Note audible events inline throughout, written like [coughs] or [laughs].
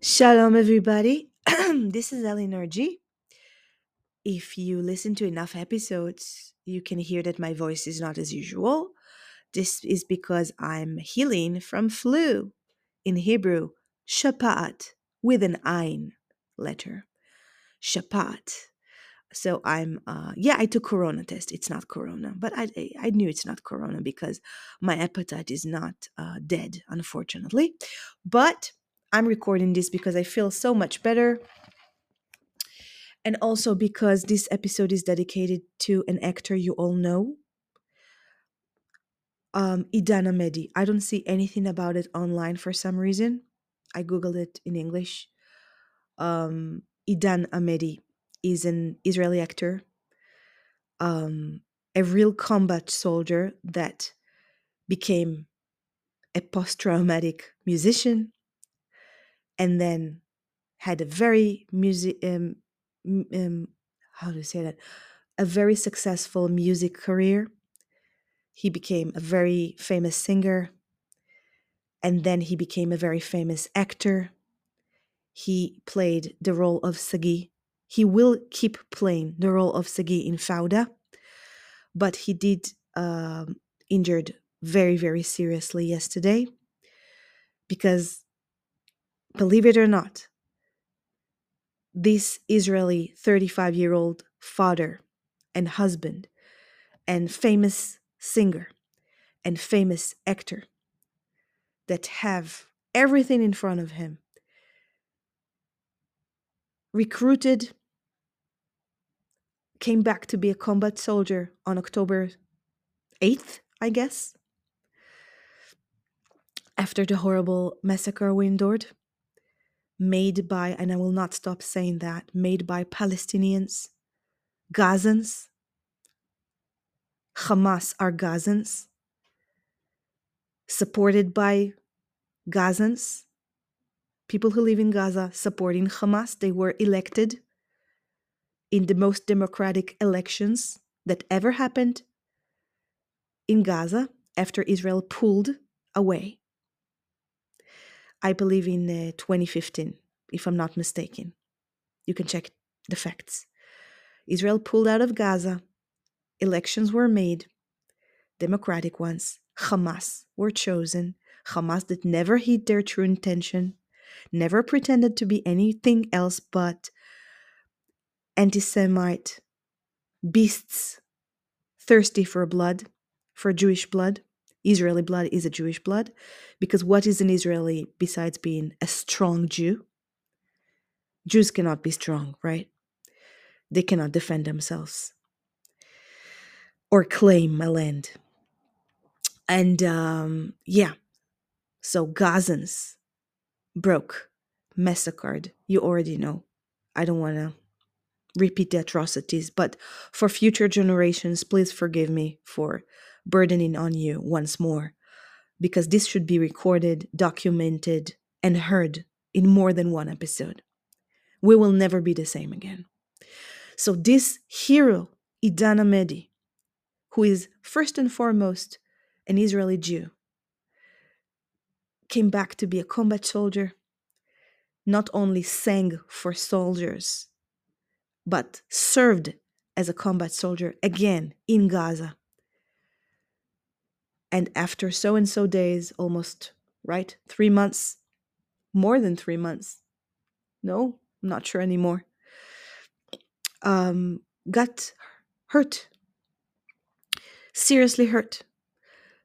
Shalom, everybody. [clears throat] this is Eleanor G. If you listen to enough episodes, you can hear that my voice is not as usual. This is because I'm healing from flu. In Hebrew, shapat, with an ein letter. Shapat. So I'm, uh, yeah, I took corona test. It's not corona, but I, I knew it's not corona because my appetite is not uh, dead, unfortunately. But I'm recording this because I feel so much better and also because this episode is dedicated to an actor you all know, um, Idan Amedi. I don't see anything about it online for some reason. I googled it in English. Um, Idan Amedi is an Israeli actor, um, a real combat soldier that became a post-traumatic musician and then had a very music um, um, how to say that? A very successful music career. He became a very famous singer and then he became a very famous actor. He played the role of sagi. He will keep playing the role of sagi in fauda but he did um, injured very very seriously yesterday because believe it or not this Israeli 35 year old father and husband and famous singer and famous actor that have everything in front of him recruited came back to be a combat soldier on October 8th I guess after the horrible massacre we endured made by and I will not stop saying that made by Palestinians Gazans Hamas are Gazans supported by Gazans, people who live in Gaza supporting Hamas. They were elected in the most democratic elections that ever happened in Gaza after Israel pulled away. I believe in uh, 2015, if I'm not mistaken. You can check the facts. Israel pulled out of Gaza, elections were made, democratic ones. Hamas were chosen. Hamas did never hid their true intention, never pretended to be anything else but anti Semite beasts thirsty for blood, for Jewish blood. Israeli blood is a Jewish blood, because what is an Israeli besides being a strong Jew? Jews cannot be strong, right? They cannot defend themselves or claim a land. And um, yeah, so Gazans broke, massacred. You already know. I don't want to repeat the atrocities, but for future generations, please forgive me for burdening on you once more, because this should be recorded, documented, and heard in more than one episode. We will never be the same again. So, this hero, Idan Amedi, who is first and foremost an Israeli Jew, came back to be a combat soldier, not only sang for soldiers, but served as a combat soldier again in Gaza. And after so and so days, almost, right? Three months, more than three months. No, I'm not sure anymore. Um, got hurt, seriously hurt,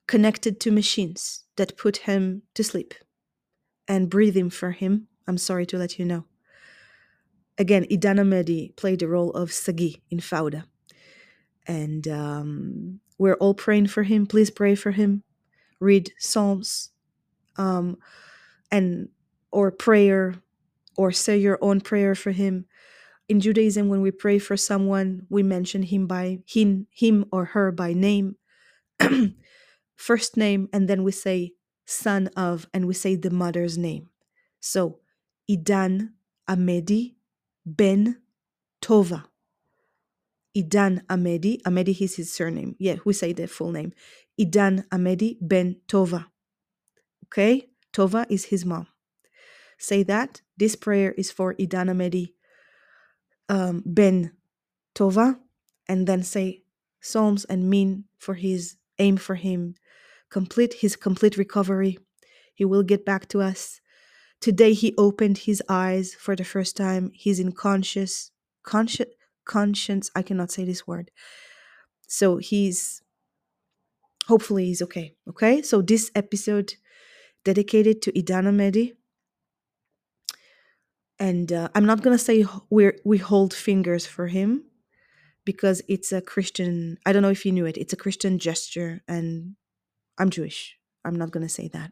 connected to machines that put him to sleep and breathing for him. I'm sorry to let you know. Again, Idan Amedi played the role of Sagi in Fauda. And um, we're all praying for him. Please pray for him. Read Psalms um, and or prayer or say your own prayer for him. In Judaism, when we pray for someone, we mention him by him, him or her by name, [clears throat] first name, and then we say son of, and we say the mother's name. So, Idan Amedi Ben Tova. Idan Amedi, Amedi is his surname. Yeah, we say the full name. Idan Amedi Ben Tova. Okay? Tova is his mom. say that. This prayer is for Idan Amedi um, Ben Tova, and then say Psalms and mean for his aim for him, complete his complete recovery. He will get back to us. Today he opened his eyes for the first time. He's in conscious, conscious, conscience. I cannot say this word. So he's hopefully he's okay. Okay. So this episode dedicated to Idan Amedi. And uh, I'm not gonna say we we hold fingers for him because it's a Christian. I don't know if you knew it. It's a Christian gesture, and I'm Jewish. I'm not gonna say that.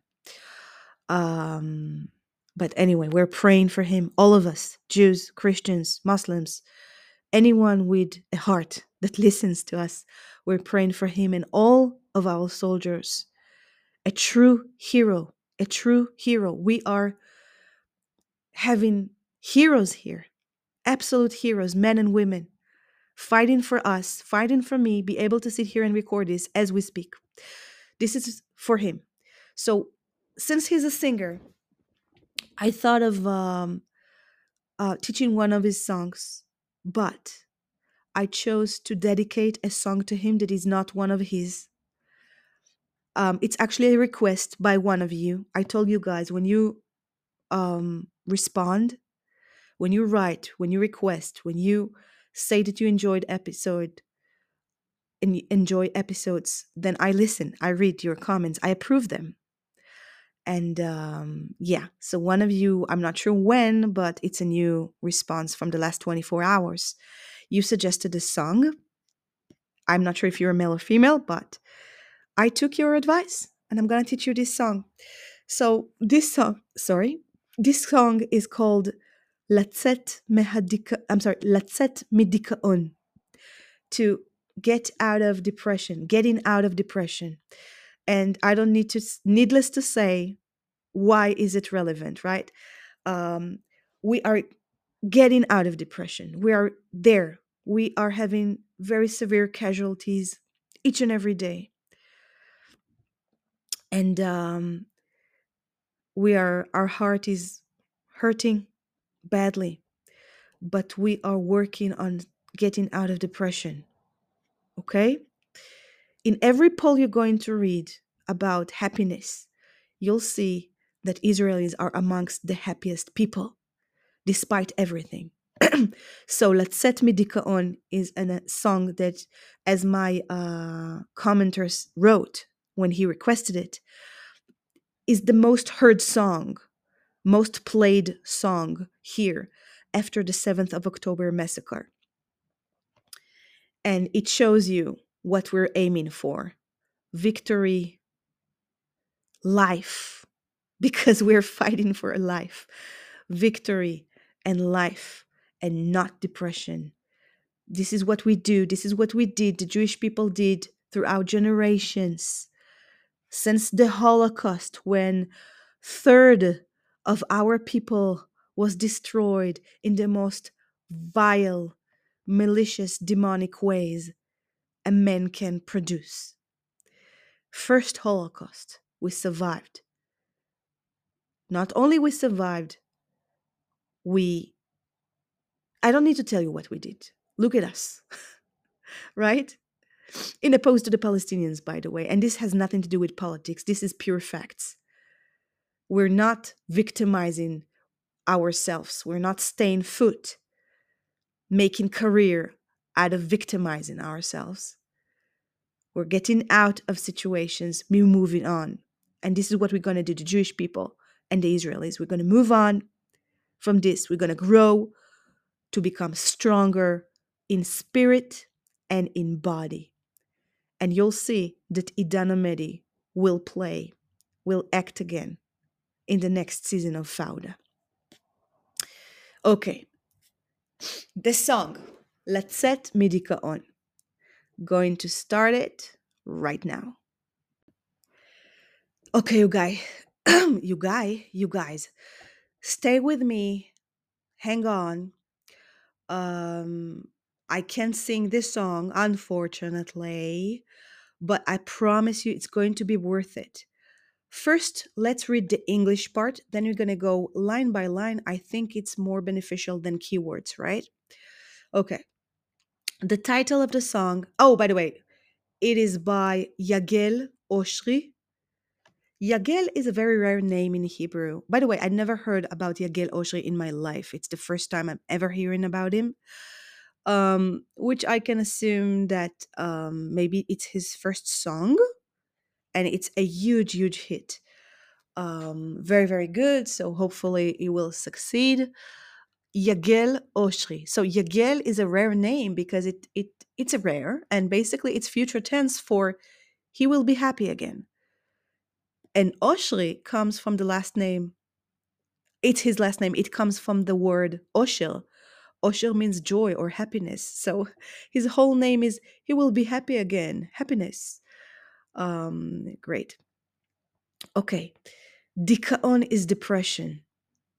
Um, but anyway, we're praying for him. All of us, Jews, Christians, Muslims, anyone with a heart that listens to us, we're praying for him and all of our soldiers. A true hero, a true hero. We are having heroes here, absolute heroes, men and women, fighting for us, fighting for me, be able to sit here and record this as we speak. This is for him. So, since he's a singer, I thought of um, uh, teaching one of his songs, but I chose to dedicate a song to him that is not one of his. Um, it's actually a request by one of you. I told you guys when you um, respond, when you write, when you request, when you say that you enjoyed episode and enjoy episodes, then I listen, I read your comments, I approve them. And um, yeah, so one of you, I'm not sure when, but it's a new response from the last 24 hours. You suggested a song. I'm not sure if you're a male or female, but I took your advice and I'm going to teach you this song. So, this song, sorry, this song is called Latzet Mehadika, I'm sorry, Latzet Midikaon, to get out of depression, getting out of depression. And I don't need to, needless to say, why is it relevant, right? Um, we are getting out of depression. We are there. We are having very severe casualties each and every day. And um, we are, our heart is hurting badly, but we are working on getting out of depression. Okay? In every poll you're going to read about happiness, you'll see that Israelis are amongst the happiest people, despite everything. [clears throat] so Latzet Midikaon is a song that, as my uh, commenters wrote when he requested it, is the most heard song, most played song here after the 7th of October massacre. And it shows you what we're aiming for victory, life, [laughs] because we're fighting for a life, victory and life, and not depression. This is what we do. This is what we did, the Jewish people did throughout generations. Since the Holocaust, when third of our people was destroyed in the most vile, malicious, demonic ways a man can produce. First Holocaust, we survived. Not only we survived, we I don't need to tell you what we did. Look at us. [laughs] right? In opposed to the Palestinians, by the way. And this has nothing to do with politics. This is pure facts. We're not victimizing ourselves. We're not staying foot, making career out of victimizing ourselves. We're getting out of situations, we're moving on. And this is what we're going to do, the Jewish people and the Israelis. We're going to move on from this. We're going to grow to become stronger in spirit and in body. And you'll see that Idan Amedi will play, will act again in the next season of Fauda. Okay. The song, Latzet Midikaon. Going to start it right now. Okay, you guys, [clears throat] you guys, you guys, stay with me. Hang on. Um, I can't sing this song, unfortunately, but I promise you it's going to be worth it. First, let's read the English part. Then we're going to go line by line. I think it's more beneficial than keywords, right? Okay. The title of the song, oh, by the way, it is by Yagel Oshri. Yagel is a very rare name in Hebrew. By the way, I'd never heard about Yagel Oshri in my life. It's the first time I'm ever hearing about him. Um, which I can assume that um, maybe it's his first song and it's a huge, huge hit. Um, very, very good. So hopefully it will succeed. Yagel Oshri. So Yagel is a rare name because it it it's a rare and basically it's future tense for he will be happy again. And Oshri comes from the last name. It's his last name. It comes from the word Osher. Osher means joy or happiness. So [laughs] his whole name is he will be happy again. Happiness. Um, great. Okay. Dikaon is depression.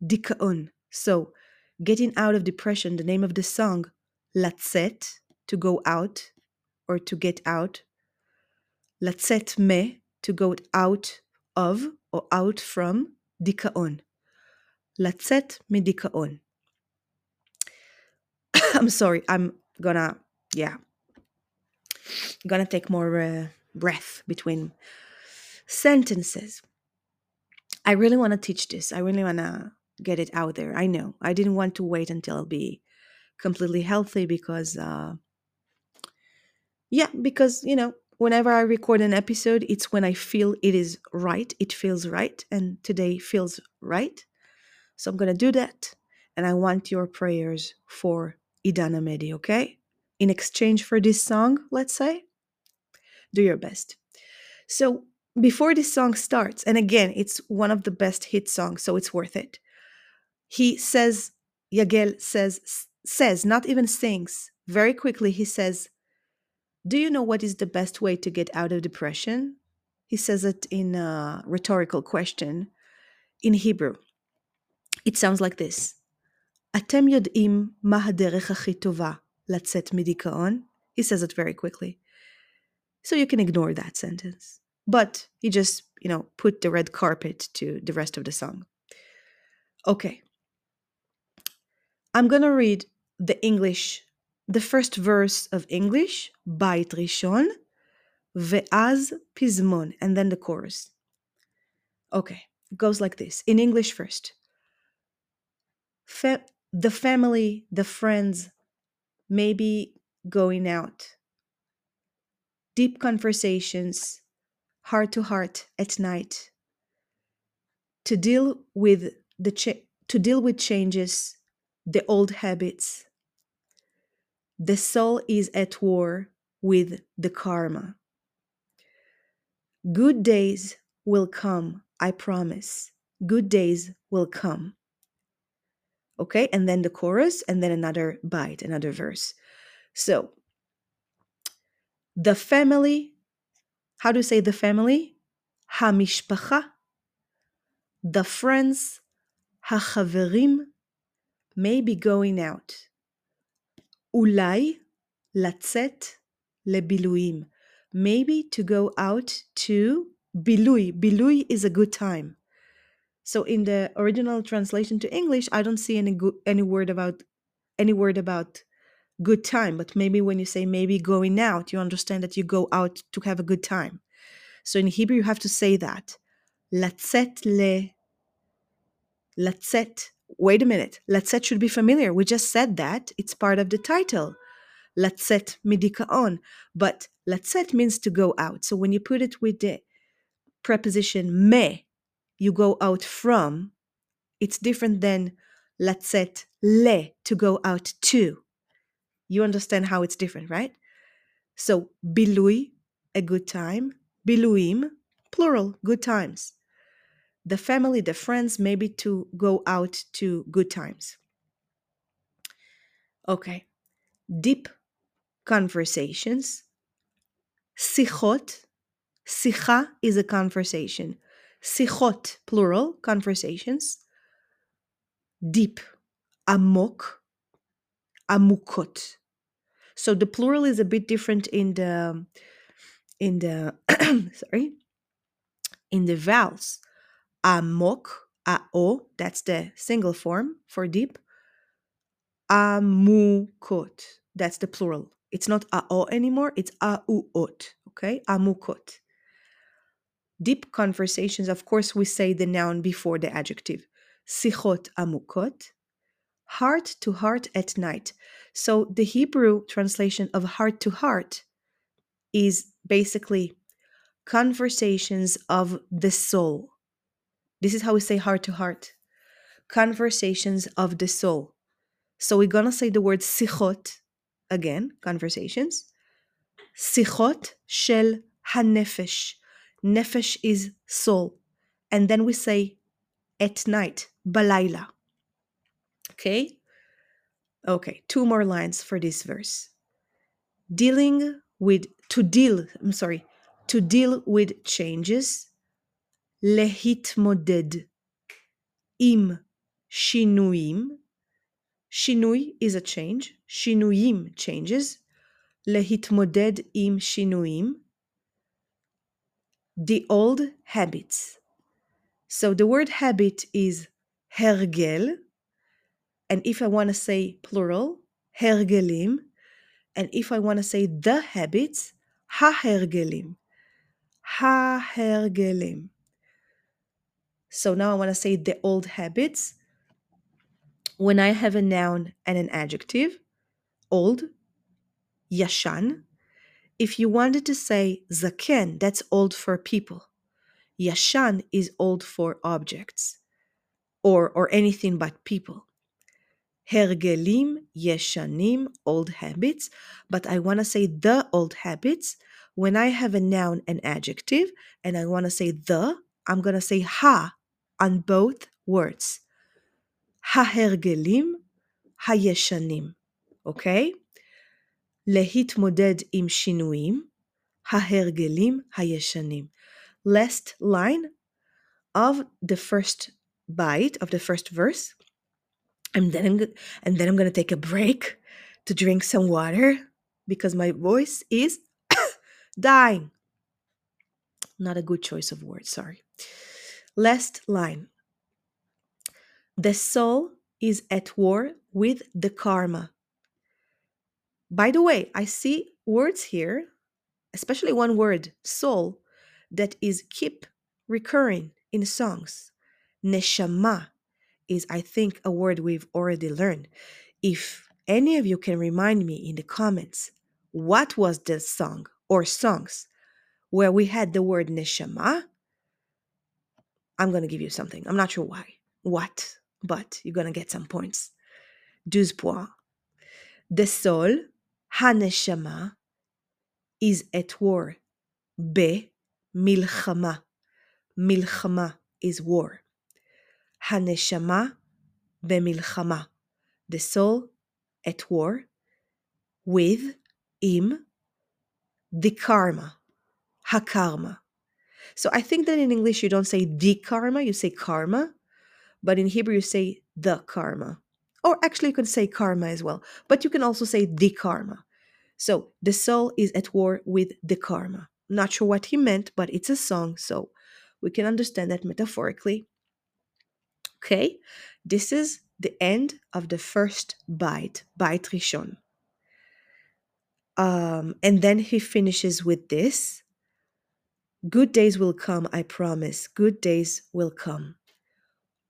Dikaon. So getting out of depression, the name of the song, Latzet, to go out or to get out. Latzet me, to go out of or out from. Dikaon. Latzet medikaon. [coughs] I'm sorry, I'm gonna, yeah, gonna take more uh, breath between sentences. I really want to teach this. I really want to get it out there. I know. I didn't want to wait until I'll be completely healthy because, uh, yeah, because, you know, whenever I record an episode, it's when I feel it is right. It feels right. And today feels right. So I'm going to do that. And I want your prayers for Idan Amedi, okay? In exchange for this song, let's say, do your best. So before this song starts, and again, it's one of the best hit songs, so it's worth it. He says, Yagel says, says, not even sings, very quickly, he says, Do you know what is the best way to get out of depression? He says it in a rhetorical question in Hebrew. It sounds like this אתם יודעים מה הדרך הכי טובה לצאת מדיכאון? He says it very quickly. So you can ignore that sentence. But he just, you know, put the red carpet to the rest of the song. Okay. I'm going to read the English, the first verse of English, Bait Rishon, Ve'az Pizmon, and then the chorus. Okay, it goes like this. In English first. The family, the friends, maybe going out. Deep conversations, heart to heart at night. To deal with the to deal with changes, the old habits. The soul is at war with the karma. Good days will come, I promise. Good days will come. Okay, and then the chorus, and then another bite, another verse. So, the family, how do you say the family? Hamishpacha. The friends, Hachaverim. may be going out. אולי לצאת לבילויים. Maybe to go out to בילוי. בילוי is a good time. So in the original translation to English, I don't see any good, any word about any word about good time, but maybe when you say maybe going out, you understand that you go out to have a good time. So in Hebrew you have to say that. לצאת ל לצאת. wait a minute, Latzet should be familiar. We just said that. It's part of the title. Latzet midikaon. But Latzet means to go out. So when you put it with the preposition me, you go out from, it's different than Latzet le, to go out to. You understand how it's different, right? So bilui, a good time. Biluim, plural, good times the family, the friends, maybe to go out to good times. Okay. Deep conversations. Sichot. Sicha is a conversation. Sichot, plural, conversations. Deep. Amok. Amukot. So the plural is a bit different in the in the [clears throat] sorry in the vowels. Amok, A-O, that's the single form for deep. Amukot, that's the plural. It's not A-O anymore, it's A-U-ot, okay? Amukot. Deep conversations, of course, we say the noun before the adjective. Sichot amukot, heart to heart at night. So the Hebrew translation of heart to heart is basically conversations of the soul. This is how we say heart to heart. Conversations of the soul. So we're going to say the word sichot again, conversations. Sichot shel hanefesh. Nefesh is soul. And then we say at night, balayla. Okay? Okay, two more lines for this verse. Dealing with, to deal, I'm sorry, to deal with changes, להתמודד עם שינויים. שינוי is a change, שינויים changes. להתמודד עם שינויים. The old habits. So the word habit is הרגל, and if I want to say plural, הרגלים, and if I want to say the habits, ההרגלים. ההרגלים. So now I want to say the old habits. When I have a noun and an adjective, old, yashan. If you wanted to say zaken, that's old for people. Yashan is old for objects or, or anything but people. Hergelim, yeshanim, old habits, but I want to say the old habits. When I have a noun and adjective and I want to say the, I'm going to say ha on both words. ההרגלים הישנים, אוקיי? להתמודד עם שינויים, ההרגלים הישנים. Last line of the first bite of the first verse. And then I'm, and then I'm going to take a break to drink some water because my voice is [coughs] dying. Not a good choice of words, sorry. Last line. The soul is at war with the karma. By the way, I see words here, especially one word, soul, that is keep recurring in songs. Neshama is, I think, a word we've already learned. If any of you can remind me in the comments, what was the song or songs where we had the word neshama? I'm going to give you something. I'm not sure why, what, but you're going to get some points. 12 points. The soul, Haneshama, is at war. Be, Milchama. Milchama is war. Haneshama, be Milchama. The soul at war with, im, the karma, hakarma so I think that in English you don't say the karma, you say karma, but in Hebrew you say the karma. Or actually you can say karma as well, but you can also say the karma. So the soul is at war with the karma. Not sure what he meant, but it's a song, so we can understand that metaphorically. Okay, this is the end of the first bite, bite rishon. Um, and then he finishes with this Good days will come, I promise. Good days will come.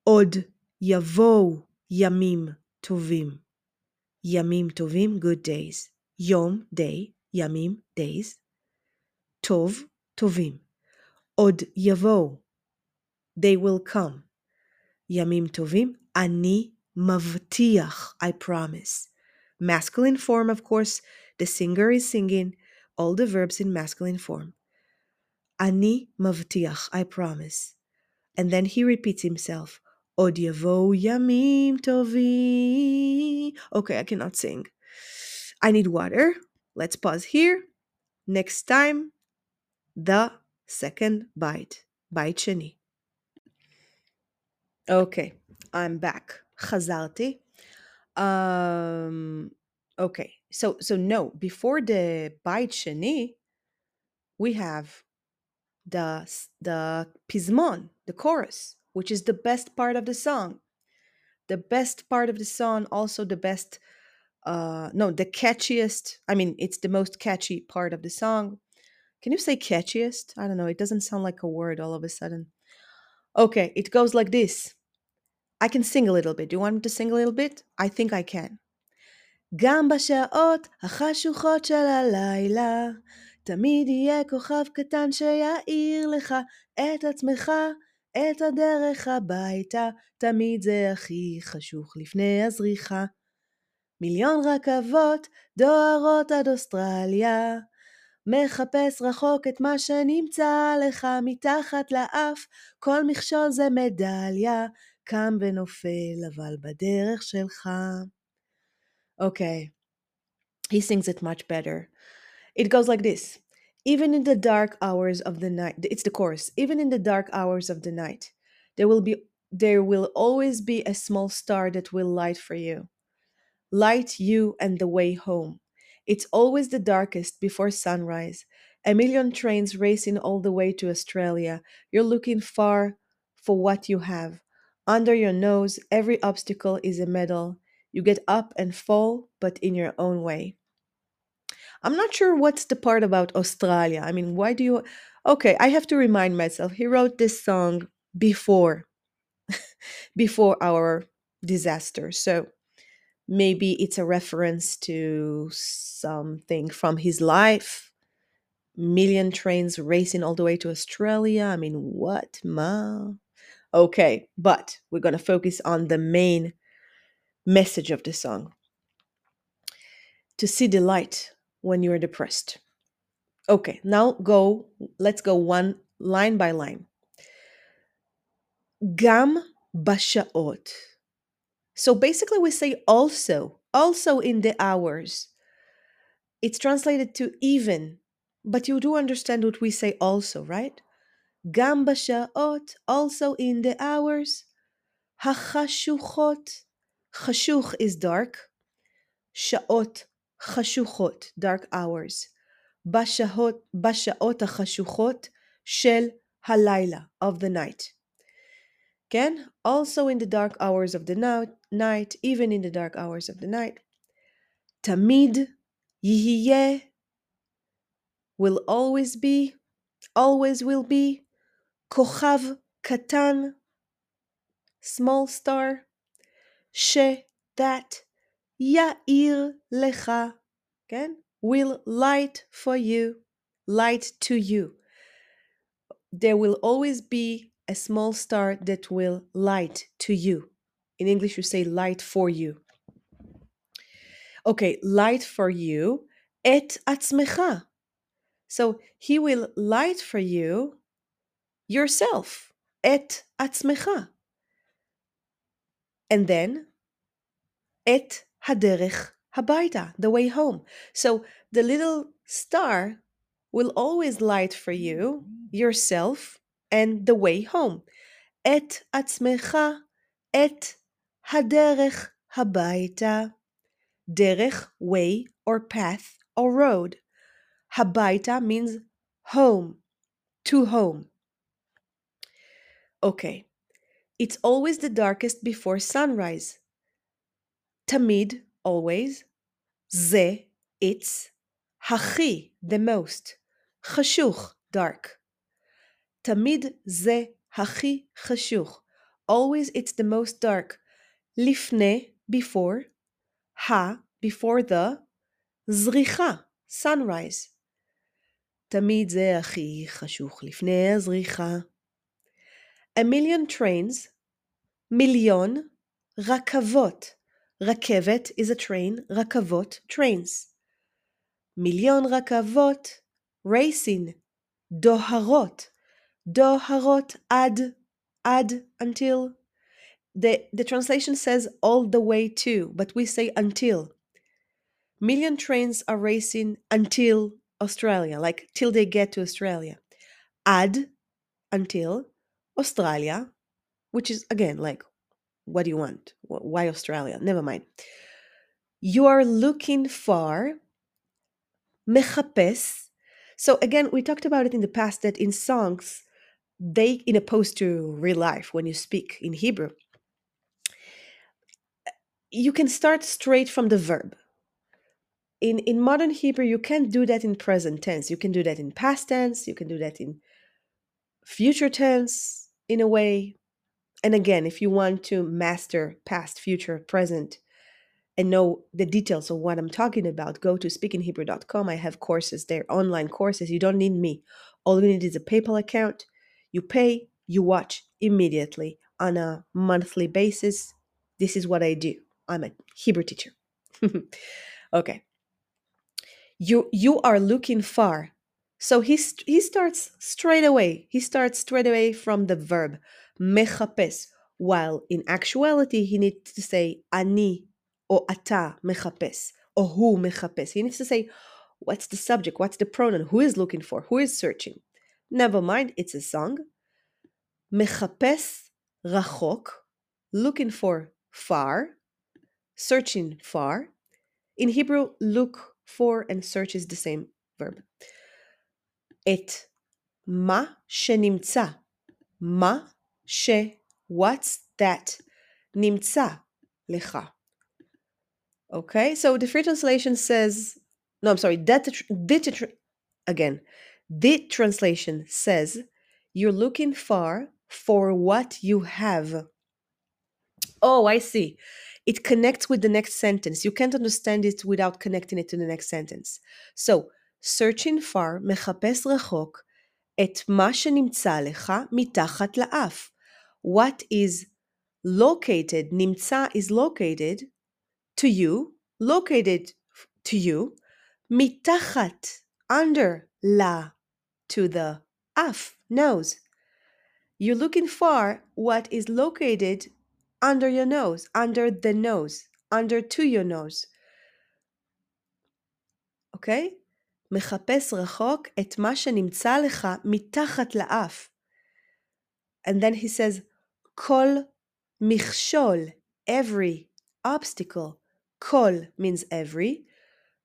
Od yavo yamim tovim. Yamim tovim, good days. Yom, day. Yamim, days. Tov, tovim. Od yavo, they will come. Yamim tovim, ani mavtiach, I promise. Masculine form, of course. The singer is singing all the verbs in masculine form. Ani mavtiach, I promise. And then he repeats himself. Od yavo yamim tovi. Okay, I cannot sing. I need water. Let's pause here. Next time, the second bite. Bite sheni. Okay, I'm back. חזרתי. Um, okay, so so no, before the bite sheni, we have the the pismon, the chorus, which is the best part of the song. The best part of the song, also the best, uh, no, the catchiest. I mean, it's the most catchy part of the song. Can you say catchiest? I don't know. It doesn't sound like a word all of a sudden. Okay, it goes like this. I can sing a little bit. Do you want me to sing a little bit? I think I can. גם בשעות החשוכות של הלילה, תמיד יהיה כוכב קטן שיעיר לך את עצמך, את הדרך הביתה, תמיד זה הכי חשוך לפני הזריחה. מיליון רכבות דוהרות עד אוסטרליה, מחפש רחוק את מה שנמצא לך מתחת לאף, כל מכשול זה מדליה, קם ונופל אבל בדרך שלך. Okay, he sings it much better. It goes like this Even in the dark hours of the night, it's the chorus, even in the dark hours of the night, there will be there will always be a small star that will light for you. Light you and the way home. It's always the darkest before sunrise. A million trains racing all the way to Australia. You're looking far for what you have. Under your nose, every obstacle is a medal. You get up and fall, but in your own way. I'm not sure what's the part about Australia. I mean, why do you. Okay, I have to remind myself. He wrote this song before [laughs] before our disaster. So maybe it's a reference to something from his life. Million trains racing all the way to Australia. I mean, what, ma? Okay, but we're going to focus on the main message of the song to see the light when you're depressed. Okay, now go, let's go one line by line. Gam bashaot. So basically, we say also, also in the hours. It's translated to even, but you do understand what we say also, right? Gam bashaot, also in the hours. Hachashuchot. Chashuch is dark. Shaot, chashuchot, dark hours. Bashahot, bashaot hachashuchot shel halayla, of the night. Again, also in the dark hours of the night, even in the dark hours of the night. Tamid, yihiyeh, will always be, always will be. Kochav katan, small star. She, that. Ya'ir lecha, כן? Will light for you, light to you. There will always be a small star that will light to you. In English, you say light for you. Okay, light for you, et atzmecha. So he will light for you yourself, et atzmecha. And then, et haderech habaita, the way home. So the little star will always light for you mm-hmm. yourself and the way home. Et atzmecha, et haderech habaita. Derech, way or path or road. Habaita means home, to home. Okay, it's always the darkest before sunrise Tamid, always. Ze, it's. Hachi, the most. Chashuch, dark. Tamid ze hachi chashuch. Always it's the most dark. Lifne, before. Ha, before the. זריחה, sunrise. תמיד זה הכי חשוך לפני הזריחה. A million trains, מיליון רכבות. רכבת is a train, רכבות, trains. מיליון רכבות, racing, דוהרות. דוהרות עד, עד, until. The, the translation says all the way to, but we say until. Million trains are racing until Australia, like till they get to Australia. Ad, until Australia, which is again like, what do you want? Why Australia? Never mind. You are looking for mechapes. So again, we talked about it in the past that in songs, they in opposed to real life when you speak in Hebrew, you can start straight from the verb. In in modern Hebrew, you can't do that in present tense. You can do that in past tense. You can do that in future tense in a way and again, if you want to master past, future, present, and know the details of what I'm talking about, go to speakinghebrew.com. I have courses there, online courses. You don't need me. All you need is a PayPal account. You pay, you watch immediately on a monthly basis. This is what I do. I'm a Hebrew teacher. [laughs] okay. You you are looking far. So he he starts straight away. He starts straight away from the verb mechapes, while in actuality he needs to say ani or ata mechapes or hu mechapes. He needs to say what's the subject, what's the pronoun, who is looking for, who is searching. Never mind, it's a song. Mechapes rachok, looking for far, searching far. In Hebrew, look for and search is the same verb. Et ma shenimtza. Ma she, what's that? Nimtza lecha. Okay, so the free translation says, no, I'm sorry, that the, again, the translation says, you're looking far for what you have. Oh, I see. It connects with the next sentence. You can't understand it without connecting it to the next sentence. So, searching far, מחפש רחוק, את מה שנמצא לך מתחת לאף. What is located, נמצא is located to you, located to you, מתחת, under, la, to the af, nose. You're looking for what is located under your nose, under the nose, under to your nose. אוקיי? Okay? מחפש רחוק את מה שנמצא לך מתחת לאף. And then he says, kol michshol, every obstacle. Kol means every.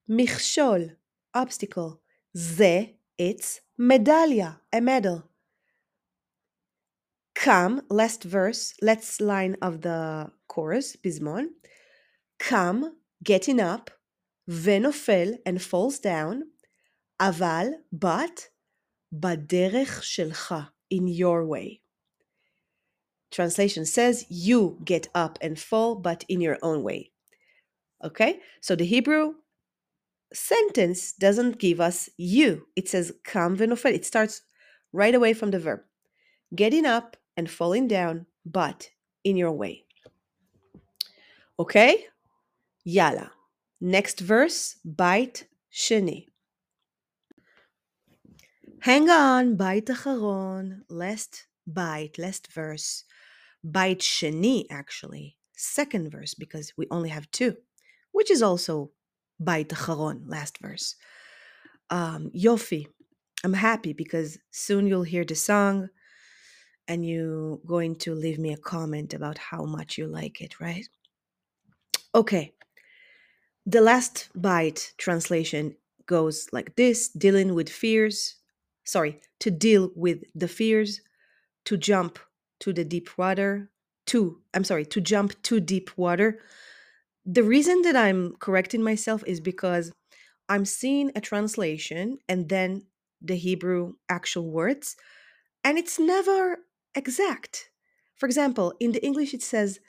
Michshol, obstacle. Ze, it's medalia a medal. Come, last verse, last line of the chorus, Pismon. Come, getting up, venofel, and falls down. Aval, but, baderech shelcha, in your way translation says, you get up and fall, but in your own way. Okay, so the Hebrew sentence doesn't give us you. It says kam venofel. It starts right away from the verb. Getting up and falling down, but in your way. Okay? Yala. Next verse, bite sheni. Hang on, bite acharon, last bite, last verse. Bait Sheni, actually, second verse, because we only have two, which is also Bait Haron, last verse. Um, Yofi, I'm happy because soon you'll hear the song and you're going to leave me a comment about how much you like it, right? Okay. The last bite translation goes like this dealing with fears, sorry, to deal with the fears, to jump to the deep water, to, I'm sorry, to jump to deep water. The reason that I'm correcting myself is because I'm seeing a translation and then the Hebrew actual words, and it's never exact. For example, in the English it says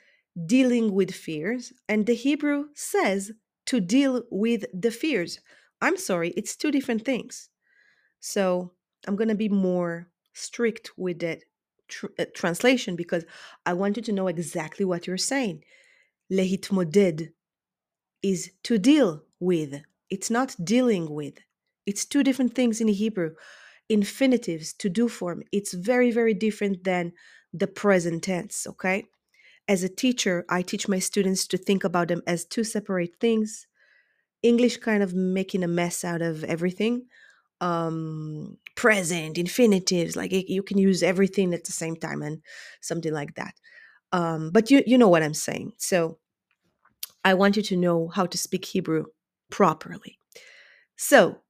dealing with fears, and the Hebrew says to deal with the fears. I'm sorry, it's two different things. So I'm going to be more strict with that tr- uh, translation because I want you to know exactly what you're saying. Lehitmoded is to deal with. It's not dealing with. It's two different things in Hebrew. Infinitives, to do form, it's very, very different than the present tense, okay? As a teacher, I teach my students to think about them as two separate things. English kind of making a mess out of everything, um present infinitives like you can use everything at the same time and something like that. Um but you you know what i'm saying. So i want you to know how to speak hebrew properly. So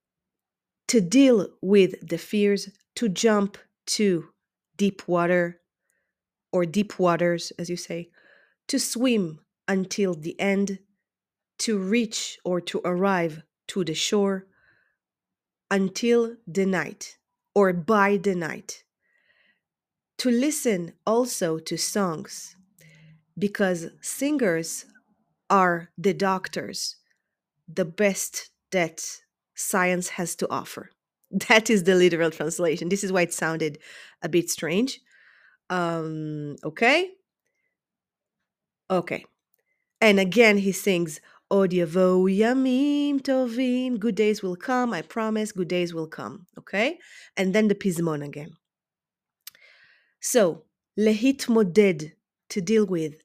to deal with the fears, to jump to deep water or deep waters, as you say, to swim until the end, to reach or to arrive to the shore until the night or by the night. To listen also to songs because singers are the doctors, the best that science has to offer. [laughs] That is the literal translation. This is why it sounded a bit strange. Um, okay? Okay. And again, he sings, Od yavo yamim tovim. Good days will come. I promise. Good days will come. Okay? And then the pizmon again. So, moded to deal with,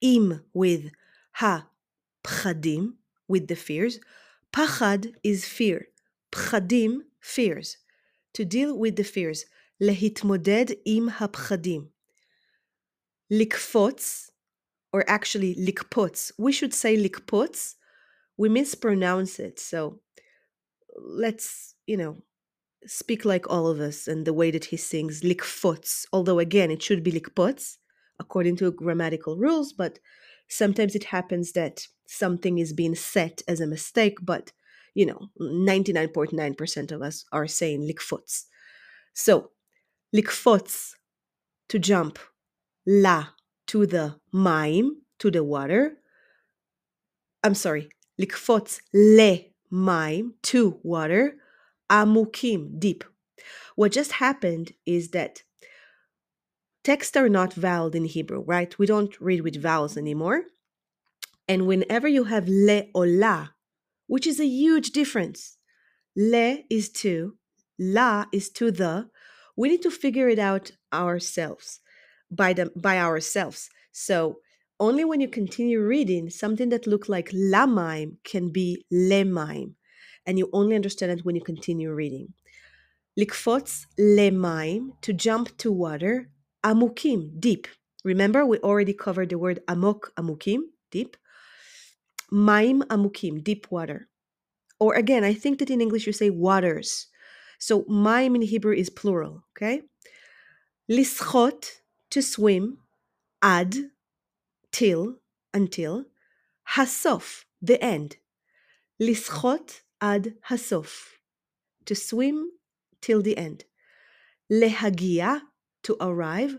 im with, ha pchadim, with the fears. Pachad is fear. Pchadim, fears. To deal with the fears. moded im hapchadim. Likfotz, or actually likpotz. We should say likpotz. We mispronounce it. So let's, you know, speak like all of us and the way that he sings likfotz. Although again, it should be likpotz according to grammatical rules, but sometimes it happens that something is being set as a mistake, but you know, 99.9% of us are saying likfotz. So, likfotz, to jump, la, to the maim, to the water. I'm sorry, likfotz le maim, to water, amukim, deep. What just happened is that texts are not voweled in Hebrew, right? We don't read with vowels anymore. And whenever you have le or la, which is a huge difference, le is to, la is to the, we need to figure it out ourselves by them by ourselves. So only when you continue reading, something that looked like lamaim can be lemaim. And you only understand it when you continue reading. Likfotz lemaim, to jump to water, amukim, deep. Remember, we already covered the word amok, amukim, deep. Maim amukim, deep water. Or again, I think that in English you say waters. So maim in Hebrew is plural, okay? Lischot, to swim, ad, till, until, hasof, the end. Lischot ad hasof, to swim till the end. Lehagia, to arrive.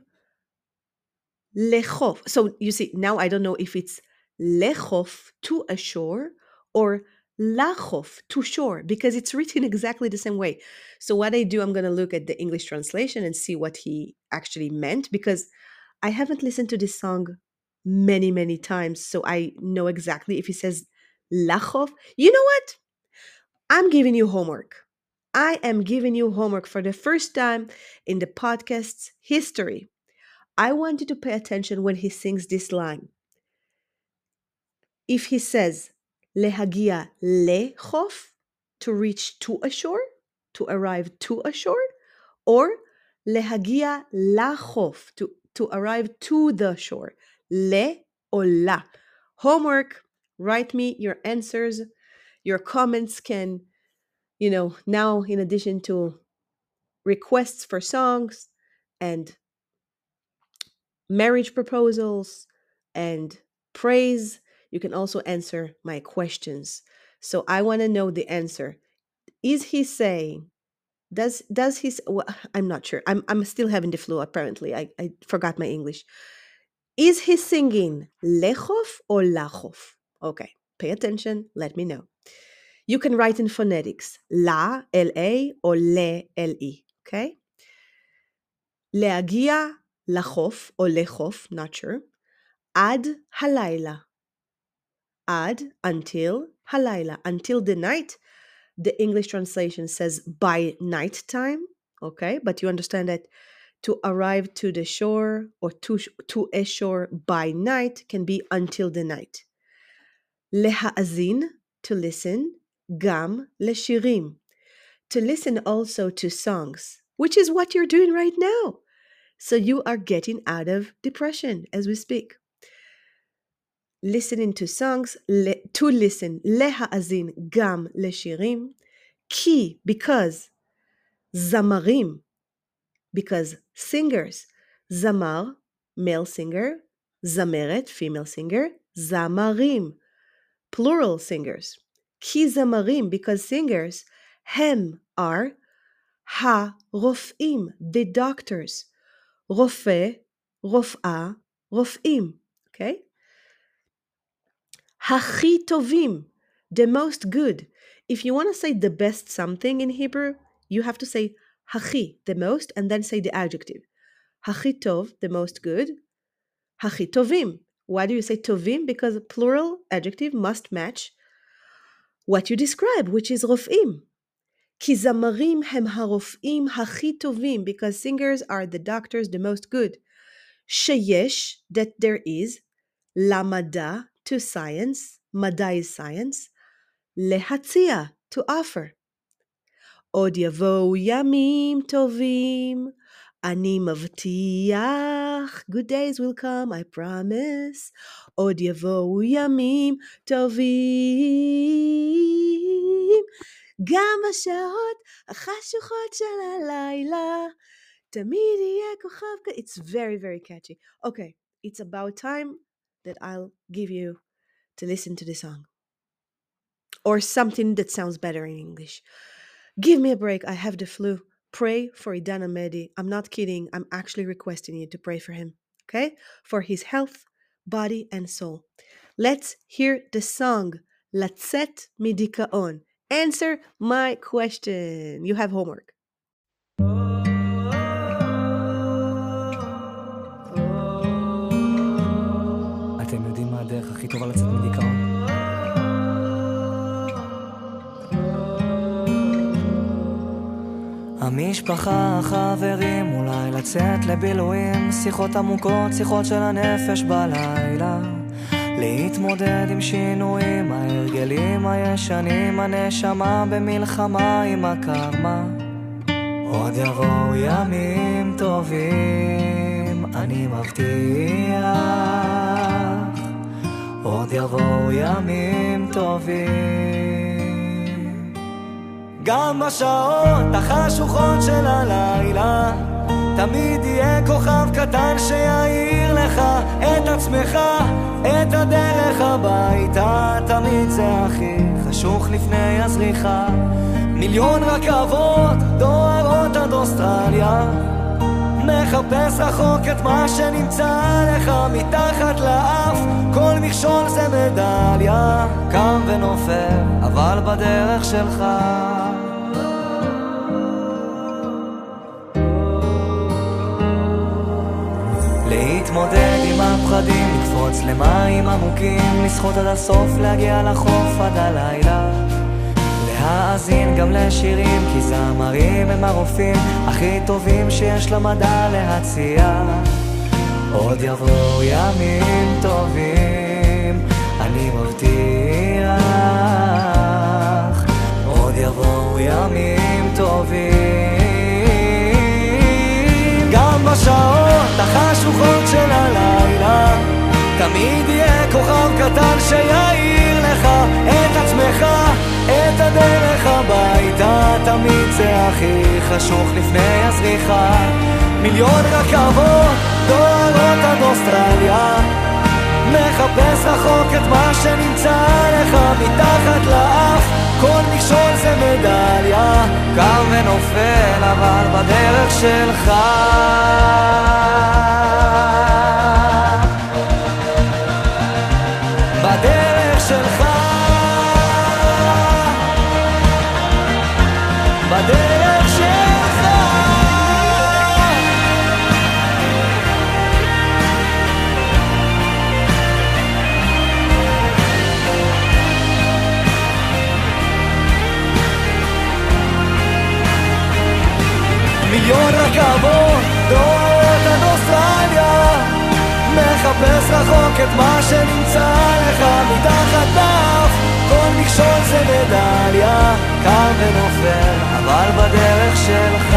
Lechof. So you see, now I don't know if it's lechof, to a shore, or lachof, to shore, because it's written [laughs] exactly the same way. So what I do, I'm going to look at the English translation and see what he actually meant, because I haven't listened to this song many, many times, so I know exactly if he says lachof. You know what? I'm giving you homework. I am giving you homework for the first time in the podcast's history. I want you to pay attention when he sings this line. If he says lehagia lechof, to reach to a shore, to arrive to a shore, or lehagia lachof, to, to arrive to the shore. Le or la. Homework. Write me your answers. Your comments can you know, now in addition to requests for songs and marriage proposals and praise, you can also answer my questions. So I want to know the answer. Is he saying, does does he well, I'm not sure. I'm I'm still having the flu apparently. I, I forgot my English. Is he singing lechof or lachof? Okay, pay attention, let me know. You can write in phonetics, la, L-A, or le, L-E, okay? להגיע לחוף, או לחוף, not sure, עד הלילה. Ad, until, halayla, until the night. The English translation says by night time, okay? But you understand that to arrive to the shore or to, to a shore by night can be until the night. Lehaazin, to listen, gam leshirim, to listen also to songs, which is what you're doing right now. So you are getting out of depression as we speak. Listening to songs, to listen, lehaazin gam leshirim, ki, because zamarim, because singers, zamar, male singer, zameret, female singer, zamarim, plural singers. Ki zamarim, because singers, hem are ha-rofim, the doctors. Rofe, rof'a, rofim. Okay? Hachi tovim, the most good. If you want to say the best something in Hebrew, you have to say hachi, the most, and then say the adjective. Hachi tov, the most good. Hachi tovim. Why do you say tovim? Because plural adjective must match what you describe, which is rofim. כי זמרים הם הרופאים הכי טובים, because singers are the doctors the most good. שיש, that there is, למדע, to science, מדע is science, להציע, to offer. עוד יבואו ימים טובים, אני מבטיח, good days will come, I promise. עוד יבואו ימים טובים. גם בשעות החשוכות של הלילה, תמיד יהיה כוכב It's very very catchy. Okay, it's about time that I'll give you to listen to the song. Or something that sounds better in English. Give me a break, I have the flu. Pray for Idan Amedi. I'm not kidding, I'm actually requesting you to pray for him, okay? For his health, body, and soul. Let's hear the song Latzet Midikaon. Answer my question. You have homework. הכי טובה לצאת מדיכאון? המשפחה, החברים, אולי לצאת לבילויים, שיחות עמוקות, שיחות של הנפש בלילה. להתמודד עם שינויים, ההרגלים הישנים, הנשמה במלחמה עם הקרמה. עוד יבואו ימים טובים, אני מבטיח. עוד יבואו ימים טובים. גם בשעות החשוכות של הלילה, תמיד יהיה כוכב קטן שיעיר לך את עצמך, את הדרך הביתה. תמיד זה הכי חשוך לפני הזריחה. מיליון רכבות דוהרות עד אוסטרליה. מחפש רחוק את מה שנמצא לך מתחת לאף כל מכשול זה מדליה קם ונופל, אבל בדרך שלך להתמודד עם הפחדים, לקפוץ למים עמוקים, לשחות עד הסוף, להגיע לחוף עד הלילה. להאזין גם לשירים, כי זמרים הם הרופאים הכי טובים שיש למדע להציע. עוד יבואו ימים טובים, אני מבטיח. עוד יבואו ימים טובים. גם בשעות החשוכות של הלילה, תמיד יהיה כוכב קטן שיעיר לך הכי חשוך לפני הזריחה. מיליון רכבות דוהרות עד אוסטרליה. מחפש רחוק את מה שנמצא לך מתחת לאף. כל מכשול זה מדליה. קם ונופל אבל בדרך שלך חפש רחוק את מה שנמצא לך מתחת לאף. כל מכשול זה מדליה, קל ונופל, אבל בדרך שלך.